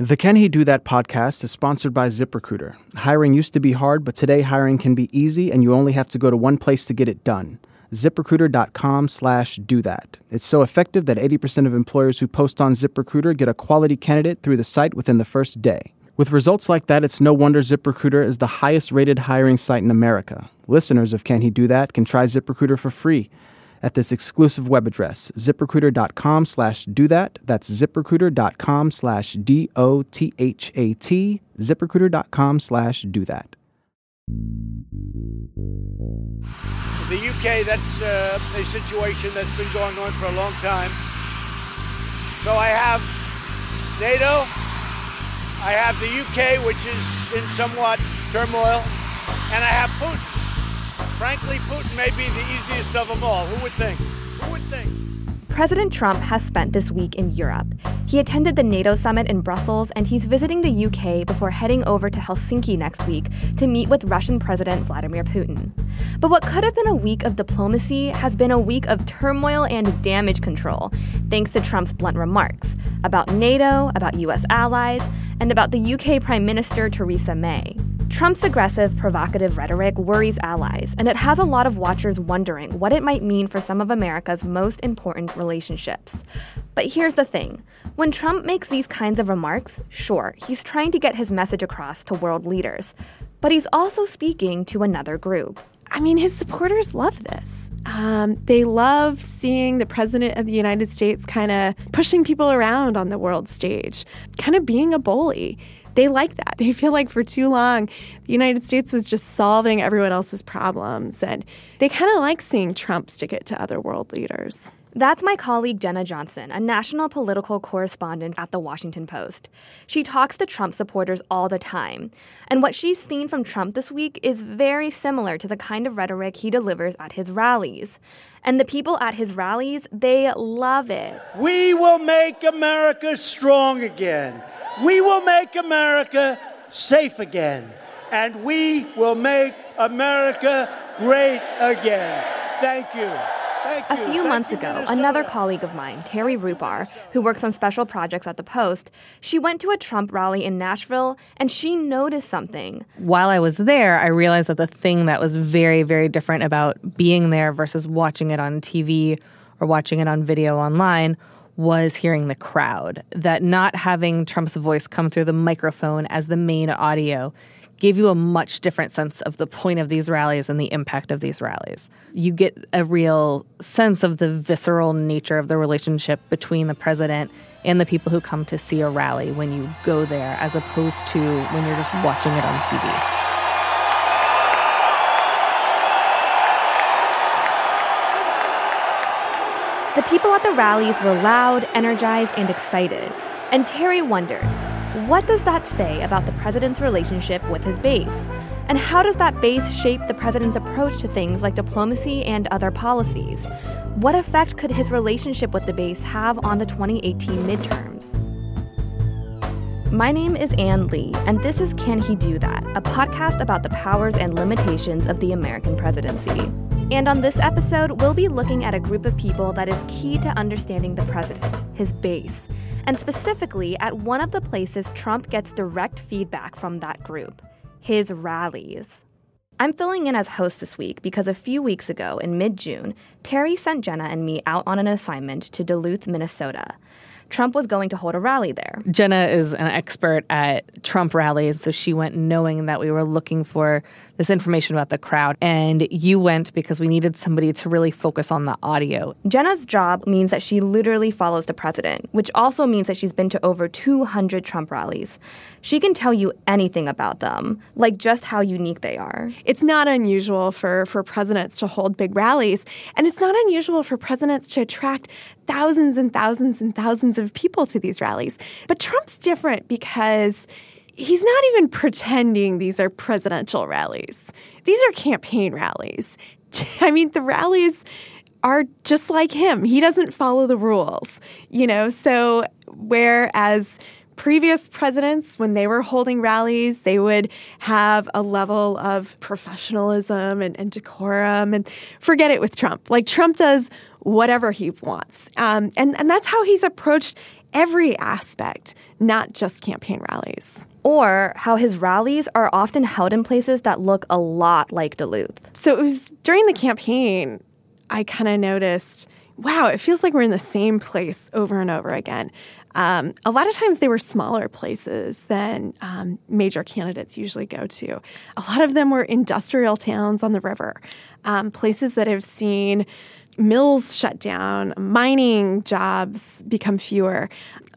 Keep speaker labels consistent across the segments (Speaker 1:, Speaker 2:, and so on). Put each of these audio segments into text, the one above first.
Speaker 1: The Can He Do That podcast is sponsored by ZipRecruiter. Hiring used to be hard, but today hiring can be easy and you only have to go to one place to get it done. ZipRecruiter.com slash do that. It's so effective that 80% of employers who post on ZipRecruiter get a quality candidate through the site within the first day. With results like that, it's no wonder ZipRecruiter is the highest rated hiring site in America. Listeners of Can He Do That can try ZipRecruiter for free at this exclusive web address, ziprecruiter.com slash do that. That's ziprecruiter.com slash D O T H A T, ziprecruiter.com slash do that.
Speaker 2: The UK, that's uh, a situation that's been going on for a long time. So I have NATO, I have the UK, which is in somewhat turmoil, and I have Putin. Frankly, Putin may be the easiest of them all. Who would think? Who would think?
Speaker 3: President Trump has spent this week in Europe. He attended the NATO summit in Brussels and he's visiting the UK before heading over to Helsinki next week to meet with Russian President Vladimir Putin. But what could have been a week of diplomacy has been a week of turmoil and damage control, thanks to Trump's blunt remarks about NATO, about US allies, and about the UK Prime Minister Theresa May. Trump's aggressive, provocative rhetoric worries allies, and it has a lot of watchers wondering what it might mean for some of America's most important relationships. But here's the thing when Trump makes these kinds of remarks, sure, he's trying to get his message across to world leaders, but he's also speaking to another group.
Speaker 4: I mean, his supporters love this. Um, they love seeing the president of the United States kind of pushing people around on the world stage, kind of being a bully they like that. They feel like for too long, the United States was just solving everyone else's problems. And they kind of like seeing Trump stick it to other world leaders.
Speaker 3: That's my colleague Jenna Johnson, a national political correspondent at The Washington Post. She talks to Trump supporters all the time. And what she's seen from Trump this week is very similar to the kind of rhetoric he delivers at his rallies. And the people at his rallies, they love it.
Speaker 2: We will make America strong again. We will make America safe again. And we will make America great again. Thank you.
Speaker 3: A few months ago, another colleague of mine, Terri Rupar, who works on special projects at the Post, she went to a Trump rally in Nashville and she noticed something.
Speaker 5: While I was there, I realized that the thing that was very, very different about being there versus watching it on TV or watching it on video online was hearing the crowd. That not having Trump's voice come through the microphone as the main audio gave you a much different sense of the point of these rallies and the impact of these rallies. You get a real sense of the visceral nature of the relationship between the president and the people who come to see a rally when you go there, as opposed to when you're just watching it on TV.
Speaker 3: The people at the rallies were loud, energized, and excited. And Terri wondered what does that say about the president's relationship with his base? And how does that base shape the president's approach to things like diplomacy and other policies? What effect could his relationship with the base have on the 2018 midterms? My name is Ann Lee, and this is Can He Do That, a podcast about the powers and limitations of the American presidency. And on this episode, we'll be looking at a group of people that is key to understanding the president, his base, and specifically at one of the places Trump gets direct feedback from that group his rallies. I'm filling in as host this week because a few weeks ago, in mid June, Terri sent Jenna and me out on an assignment to Duluth, Minnesota. Trump was going to hold a rally there.
Speaker 5: Jenna is an expert at Trump rallies, so she went knowing that we were looking for this information about the crowd. And you went because we needed somebody to really focus on the audio.
Speaker 3: Jenna's job means that she literally follows the president, which also means that she's been to over 200 Trump rallies. She can tell you anything about them, like just how unique they are.
Speaker 4: It's not unusual for, for presidents to hold big rallies, and it's not unusual for presidents to attract thousands and thousands and thousands of people to these rallies. But Trump's different because he's not even pretending these are presidential rallies. These are campaign rallies. I mean, the rallies are just like him. He doesn't follow the rules, you know? So, whereas previous presidents, when they were holding rallies, they would have a level of professionalism and, and decorum and forget it with Trump. Like, Trump does whatever he wants. Um, and, and that's how he's approached every aspect, not just campaign rallies.
Speaker 3: Or how his rallies are often held in places that look a lot like Duluth.
Speaker 4: So it was during the campaign, I kind of noticed wow, it feels like we're in the same place over and over again. Um, a lot of times they were smaller places than um, major candidates usually go to. A lot of them were industrial towns on the river, um, places that have seen mills shut down, mining jobs become fewer.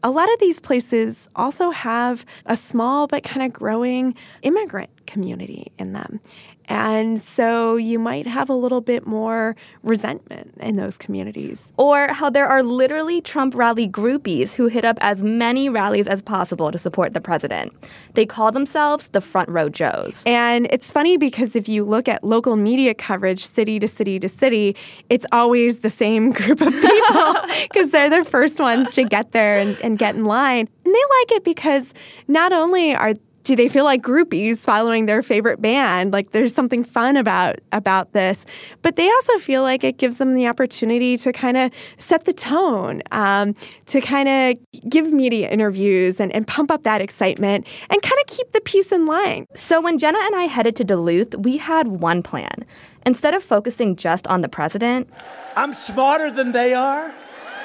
Speaker 4: A lot of these places also have a small but kind of growing immigrant community in them. And so you might have a little bit more resentment in those communities.
Speaker 3: Or how there are literally Trump rally groupies who hit up as many rallies as possible to support the president. They call themselves the Front Row Joes.
Speaker 4: And it's funny because if you look at local media coverage, city to city to city, it's always the same group of people because they're the first ones to get there and, and get in line. And they like it because not only are do they feel like groupies following their favorite band? Like there's something fun about about this, but they also feel like it gives them the opportunity to kind of set the tone, um, to kind of give media interviews and, and pump up that excitement and kind of keep the peace in line.
Speaker 3: So when Jenna and I headed to Duluth, we had one plan. Instead of focusing just on the president,
Speaker 2: I'm smarter than they are.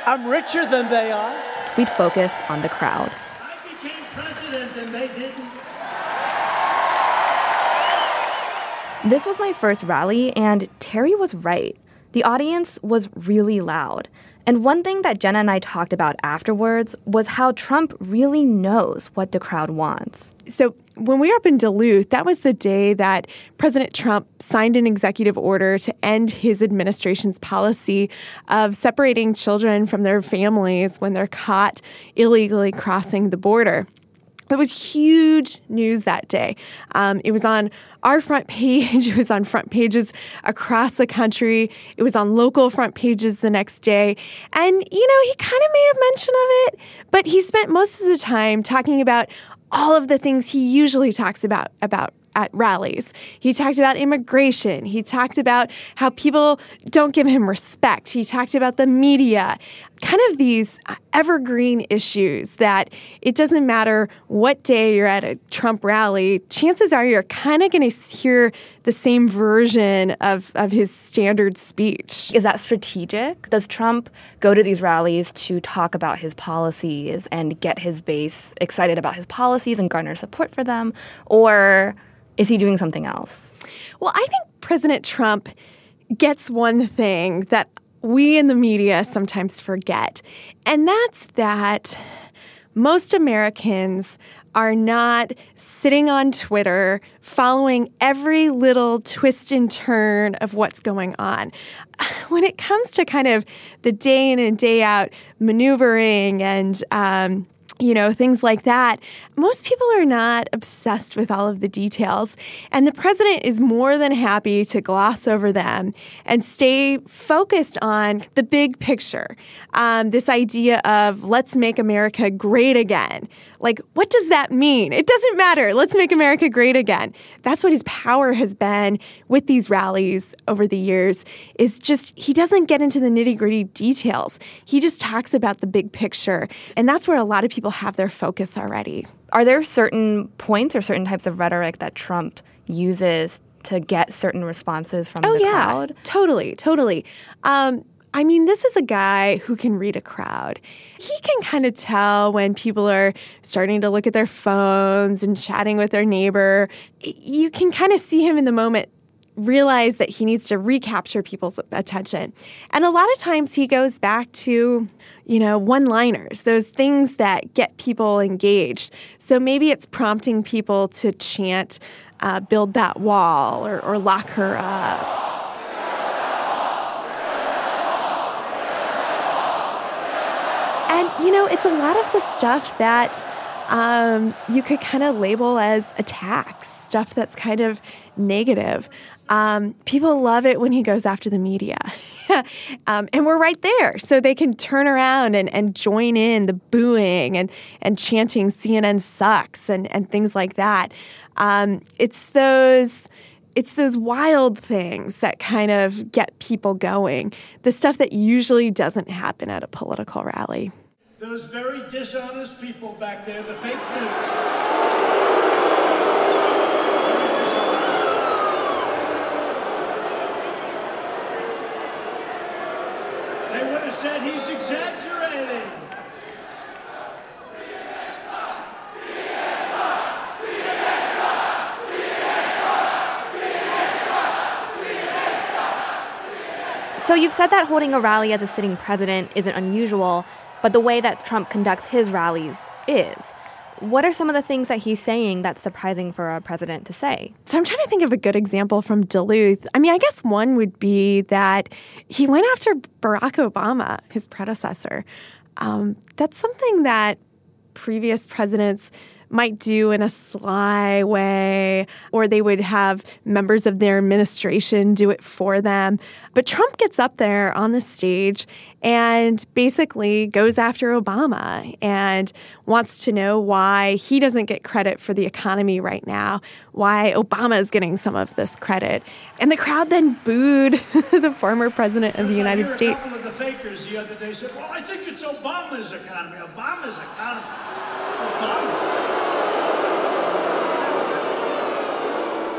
Speaker 2: I'm richer than they are.
Speaker 3: We'd focus on the crowd.
Speaker 2: I became president and they didn't.
Speaker 3: This was my first rally, and Terri was right. The audience was really loud. And one thing that Jenna and I talked about afterwards was how Trump really knows what the crowd wants.
Speaker 4: So, when we were up in Duluth, that was the day that President Trump signed an executive order to end his administration's policy of separating children from their families when they're caught illegally crossing the border. It was huge news that day. Um, it was on our front page, it was on front pages across the country, it was on local front pages the next day. And, you know, he kind of made a mention of it, but he spent most of the time talking about all of the things he usually talks about about at rallies. He talked about immigration. He talked about how people don't give him respect. He talked about the media, kind of these evergreen issues that it doesn't matter what day you're at a Trump rally, chances are you're kind of going to hear the same version of, of his standard speech.
Speaker 3: Is that strategic? Does Trump go to these rallies to talk about his policies and get his base excited about his policies and garner support for them? Or is he doing something else?
Speaker 4: Well, I think President Trump gets one thing that we in the media sometimes forget, and that's that most Americans are not sitting on Twitter following every little twist and turn of what's going on. When it comes to kind of the day in and day out maneuvering and um, you know, things like that. Most people are not obsessed with all of the details. And the president is more than happy to gloss over them and stay focused on the big picture. Um, this idea of let's make America great again. Like, what does that mean? It doesn't matter. Let's make America great again. That's what his power has been with these rallies over the years, is just he doesn't get into the nitty gritty details. He just talks about the big picture. And that's where a lot of people have their focus already.
Speaker 3: Are there certain points or certain types of rhetoric that Trump uses to get certain responses from
Speaker 4: oh,
Speaker 3: the
Speaker 4: yeah,
Speaker 3: crowd?
Speaker 4: Totally, totally. Um, I mean, this is a guy who can read a crowd. He can kind of tell when people are starting to look at their phones and chatting with their neighbor. You can kind of see him in the moment realize that he needs to recapture people's attention. And a lot of times he goes back to, you know, one liners, those things that get people engaged. So maybe it's prompting people to chant, uh, build that wall or, or lock her up. And, you know, it's a lot of the stuff that um, you could kind of label as attacks, stuff that's kind of negative. Um, people love it when he goes after the media. um, and we're right there. So they can turn around and, and join in the booing and, and chanting CNN sucks and, and things like that. Um, it's those it's those wild things that kind of get people going. The stuff that usually doesn't happen at a political rally.
Speaker 2: Those very dishonest people back there, the fake news. They would have said he's exaggerating.
Speaker 3: So you've said that holding a rally as a sitting president isn't unusual, but the way that Trump conducts his rallies is. What are some of the things that he's saying that's surprising for a president to say?
Speaker 4: So I'm trying to think of a good example from Duluth. I mean, I guess one would be that he went after Barack Obama, his predecessor. Um, that's something that previous presidents might do in a sly way, or they would have members of their administration do it for them. But Trump gets up there on the stage and basically goes after Obama and wants to know why he doesn't get credit for the economy right now, why Obama is getting some of this credit. And the crowd then booed the former president of the United States.
Speaker 2: A couple of the fakers the other day said, "Well, I think it's Obama's economy. Obama's economy. Obama."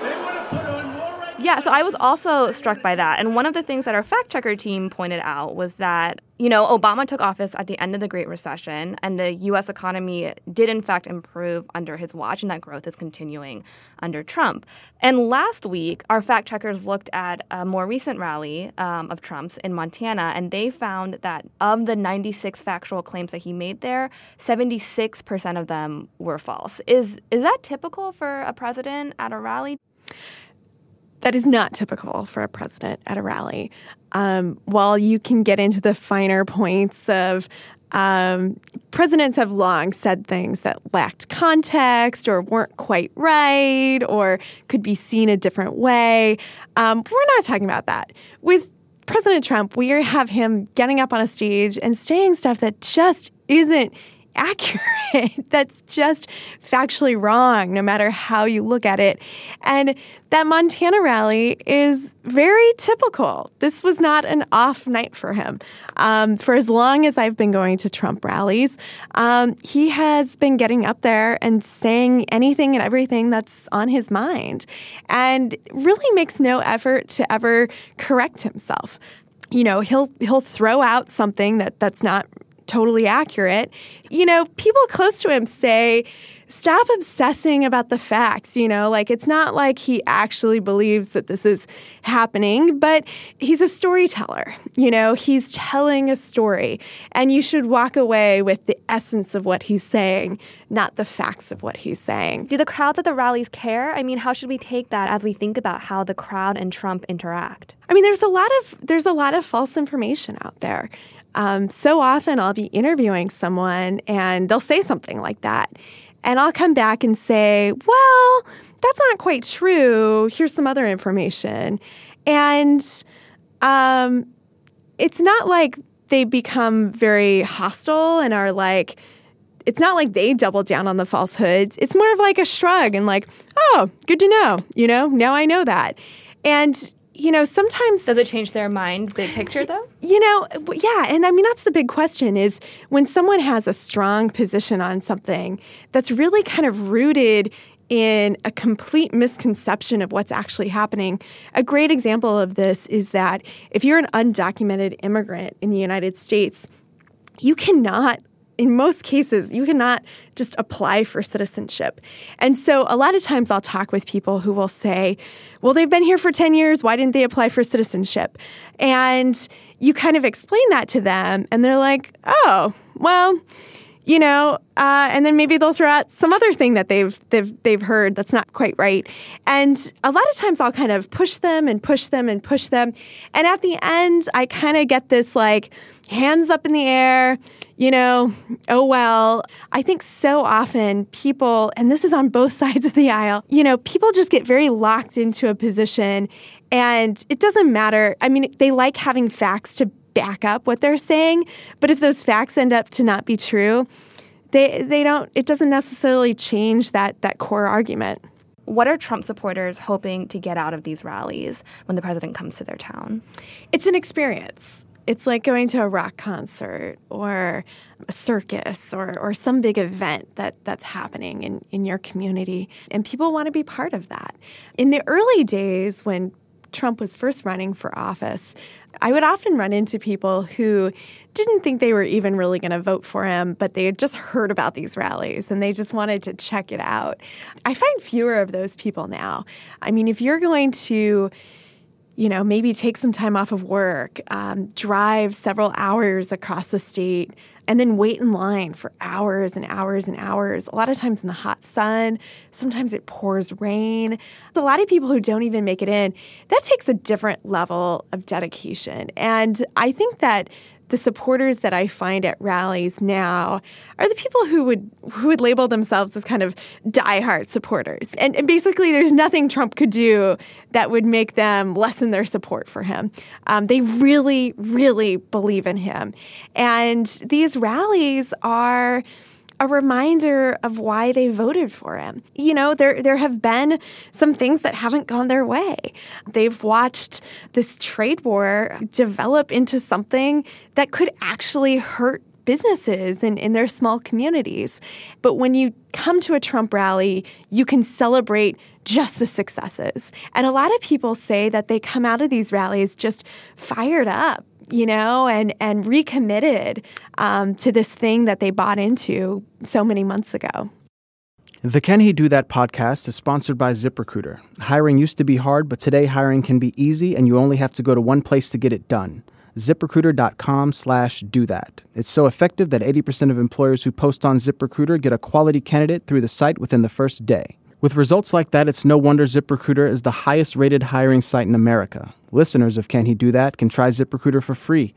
Speaker 2: They would have put on more.
Speaker 3: Yeah, so I was also struck by that. And one of the things that our fact checker team pointed out was that, you know, Obama took office at the end of the Great Recession, and the U.S. economy did, in fact, improve under his watch, and that growth is continuing under Trump. And last week, our fact checkers looked at a more recent rally um, of Trump's in Montana, and they found that of the 96 factual claims that he made there, 76% of them were false. Is, is that typical for a president at a rally?
Speaker 4: That is not typical for a president at a rally. Um, while you can get into the finer points of um, presidents have long said things that lacked context or weren't quite right or could be seen a different way. Um, we're not talking about that. With President Trump, we have him getting up on a stage and saying stuff that just isn't accurate. That's just factually wrong, no matter how you look at it. And that Montana rally is very typical. This was not an off night for him. Um, for as long as I've been going to Trump rallies, um, he has been getting up there and saying anything and everything that's on his mind and really makes no effort to ever correct himself. You know, he'll he'll throw out something that that's not totally accurate. You know, people close to him say, stop obsessing about the facts. You know, like it's not like he actually believes that this is happening, but he's a storyteller. You know, he's telling a story, and you should walk away with the essence of what he's saying, not the facts of what he's saying.
Speaker 3: Do the crowds at the rallies care? I mean, how should we take that as we think about how the crowd and Trump interact?
Speaker 4: I mean, there's a lot of there's a lot of false information out there. Um, so often I'll be interviewing someone and they'll say something like that. And I'll come back and say, well, that's not quite true. Here's some other information. And um, it's not like they become very hostile and are like, it's not like they double down on the falsehoods. It's more of like a shrug and like, oh, good to know. You know, now I know that. And you know, sometimes
Speaker 3: does it change their mind, big picture, though?
Speaker 4: You know, yeah, and I mean that's the big question: is when someone has a strong position on something that's really kind of rooted in a complete misconception of what's actually happening. A great example of this is that if you're an undocumented immigrant in the United States, you cannot in most cases, you cannot just apply for citizenship. And so a lot of times I'll talk with people who will say, well, they've been here for 10 years. Why didn't they apply for citizenship? And you kind of explain that to them, and they're like, oh, well, you know, uh, and then maybe they'll throw out some other thing that they've they've they've heard that's not quite right. And a lot of times I'll kind of push them and push them and push them, and at the end I kind of get this like hands up in the air you know, oh well. I think so often people, and this is on both sides of the aisle, you know, people just get very locked into a position and it doesn't matter. I mean, they like having facts to back up what they're saying, but if those facts end up to not be true, they they don't it doesn't necessarily change that that core argument.
Speaker 3: What are Trump supporters hoping to get out of these rallies when the president comes to their town?
Speaker 4: It's an experience It's like going to a rock concert or a circus or, or some big event that, that's happening in, in your community. And people want to be part of that. In the early days when Trump was first running for office, I would often run into people who didn't think they were even really going to vote for him, but they had just heard about these rallies and they just wanted to check it out. I find fewer of those people now. I mean, if you're going to you know, maybe take some time off of work, um, drive several hours across the state, and then wait in line for hours and hours and hours, a lot of times in the hot sun. Sometimes it pours rain. A lot of people who don't even make it in, that takes a different level of dedication. And I think that the supporters that I find at rallies now are the people who would who would label themselves as kind of diehard supporters. And, and basically, there's nothing Trump could do that would make them lessen their support for him. Um, they really, really believe in him, and these rallies are a reminder of why they voted for him. You know, there there have been some things that haven't gone their way. They've watched this trade war develop into something that could actually hurt businesses and in their small communities. But when you come to a Trump rally, you can celebrate just the successes. And a lot of people say that they come out of these rallies just fired up you know, and and recommitted um, to this thing that they bought into so many months ago.
Speaker 1: The Can He Do That podcast is sponsored by ZipRecruiter. Hiring used to be hard, but today hiring can be easy, and you only have to go to one place to get it done. ZipRecruiter.com slash do that. It's so effective that 80% of employers who post on ZipRecruiter get a quality candidate through the site within the first day. With results like that, it's no wonder ZipRecruiter is the highest rated hiring site in America. Listeners of Can He Do That can try ZipRecruiter for free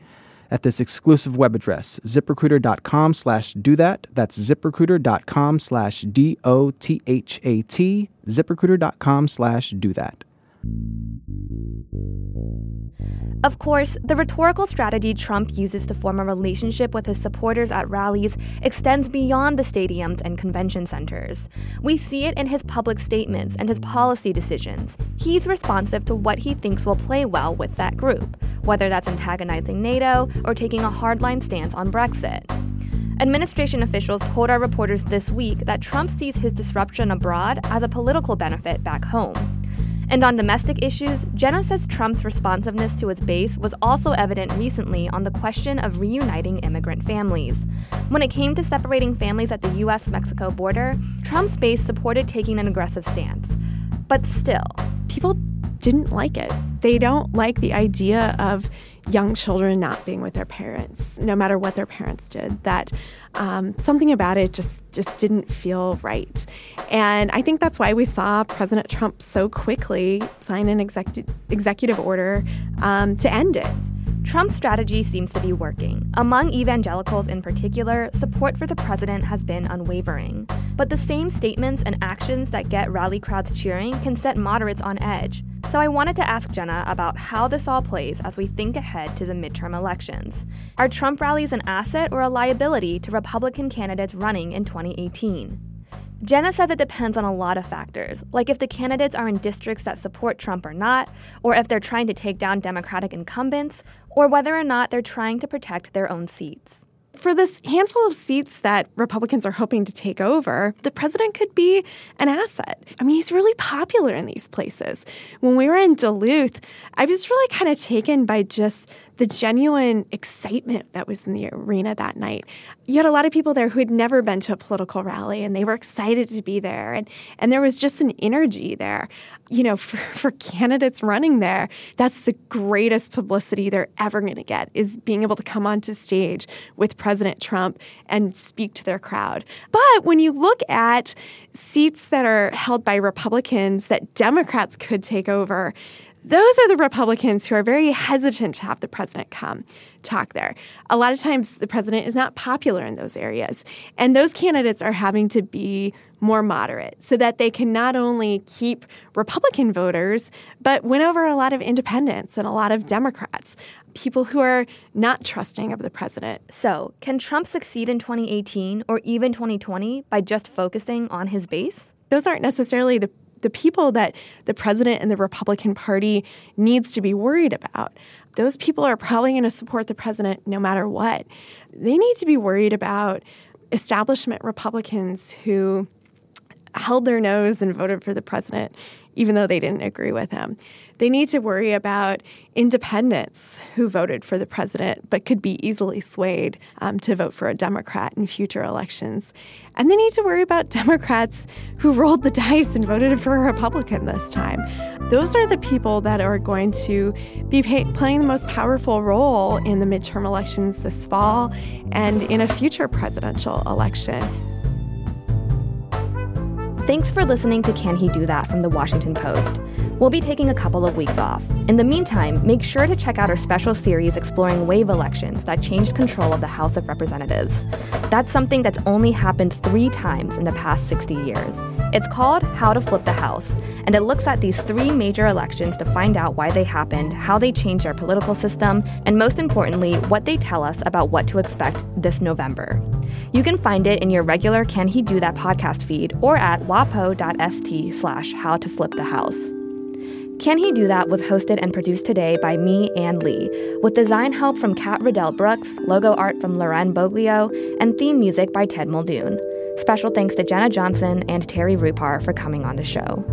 Speaker 1: at this exclusive web address, ziprecruiter.com slash do that. That's ziprecruiter.com slash D O T H A T, ziprecruiter.com slash do that.
Speaker 3: Of course, the rhetorical strategy Trump uses to form a relationship with his supporters at rallies extends beyond the stadiums and convention centers. We see it in his public statements and his policy decisions. He's responsive to what he thinks will play well with that group, whether that's antagonizing NATO or taking a hardline stance on Brexit. Administration officials told our reporters this week that Trump sees his disruption abroad as a political benefit back home. And on domestic issues, Jenna says Trump's responsiveness to his base was also evident recently on the question of reuniting immigrant families. When it came to separating families at the US Mexico border, Trump's base supported taking an aggressive stance. But still,
Speaker 4: people didn't like it. They don't like the idea of young children not being with their parents, no matter what their parents did. That um, something about it just just didn't feel right, and I think that's why we saw President Trump so quickly sign an execu- executive order um, to end it.
Speaker 3: Trump's strategy seems to be working. Among evangelicals in particular, support for the president has been unwavering. But the same statements and actions that get rally crowds cheering can set moderates on edge. So I wanted to ask Jenna about how this all plays as we think ahead to the midterm elections. Are Trump rallies an asset or a liability to Republican candidates running in 2018? Jenna says it depends on a lot of factors, like if the candidates are in districts that support Trump or not, or if they're trying to take down Democratic incumbents, or whether or not they're trying to protect their own seats
Speaker 4: for this handful of seats that Republicans are hoping to take over, the president could be an asset. I mean, he's really popular in these places. When we were in Duluth, I was really kind of taken by just the genuine excitement that was in the arena that night. You had a lot of people there who had never been to a political rally and they were excited to be there. And, and there was just an energy there. You know, for, for candidates running there, that's the greatest publicity they're ever going to get is being able to come onto stage with President Trump and speak to their crowd. But when you look at seats that are held by Republicans that Democrats could take over, those are the Republicans who are very hesitant to have the president come talk there. A lot of times, the president is not popular in those areas. And those candidates are having to be more moderate so that they can not only keep Republican voters, but win over a lot of independents and a lot of Democrats, people who are not trusting of the president.
Speaker 3: So, can Trump succeed in 2018 or even 2020 by just focusing on his base?
Speaker 4: Those aren't necessarily the the people that the president and the Republican Party needs to be worried about. Those people are probably going to support the president no matter what. They need to be worried about establishment Republicans who held their nose and voted for the president even though they didn't agree with him. They need to worry about independents who voted for the president but could be easily swayed um, to vote for a Democrat in future elections. And they need to worry about Democrats who rolled the dice and voted for a Republican this time. Those are the people that are going to be pay- playing the most powerful role in the midterm elections this fall and in a future presidential election.
Speaker 3: Thanks for listening to Can He Do That from the Washington Post. We'll be taking a couple of weeks off. In the meantime, make sure to check out our special series exploring wave elections that changed control of the House of Representatives. That's something that's only happened three times in the past 60 years. It's called How to Flip the House, and it looks at these three major elections to find out why they happened, how they changed our political system, and most importantly, what they tell us about what to expect this November. You can find it in your regular Can He Do That podcast feed or at wapo.st slash how to flip the house. Can He Do That was hosted and produced today by me, Ann Lee, with design help from Kat Riddell Brooks, logo art from Loren Boglio, and theme music by Ted Muldoon. Special thanks to Jenna Johnson and Terri Rupar for coming on the show.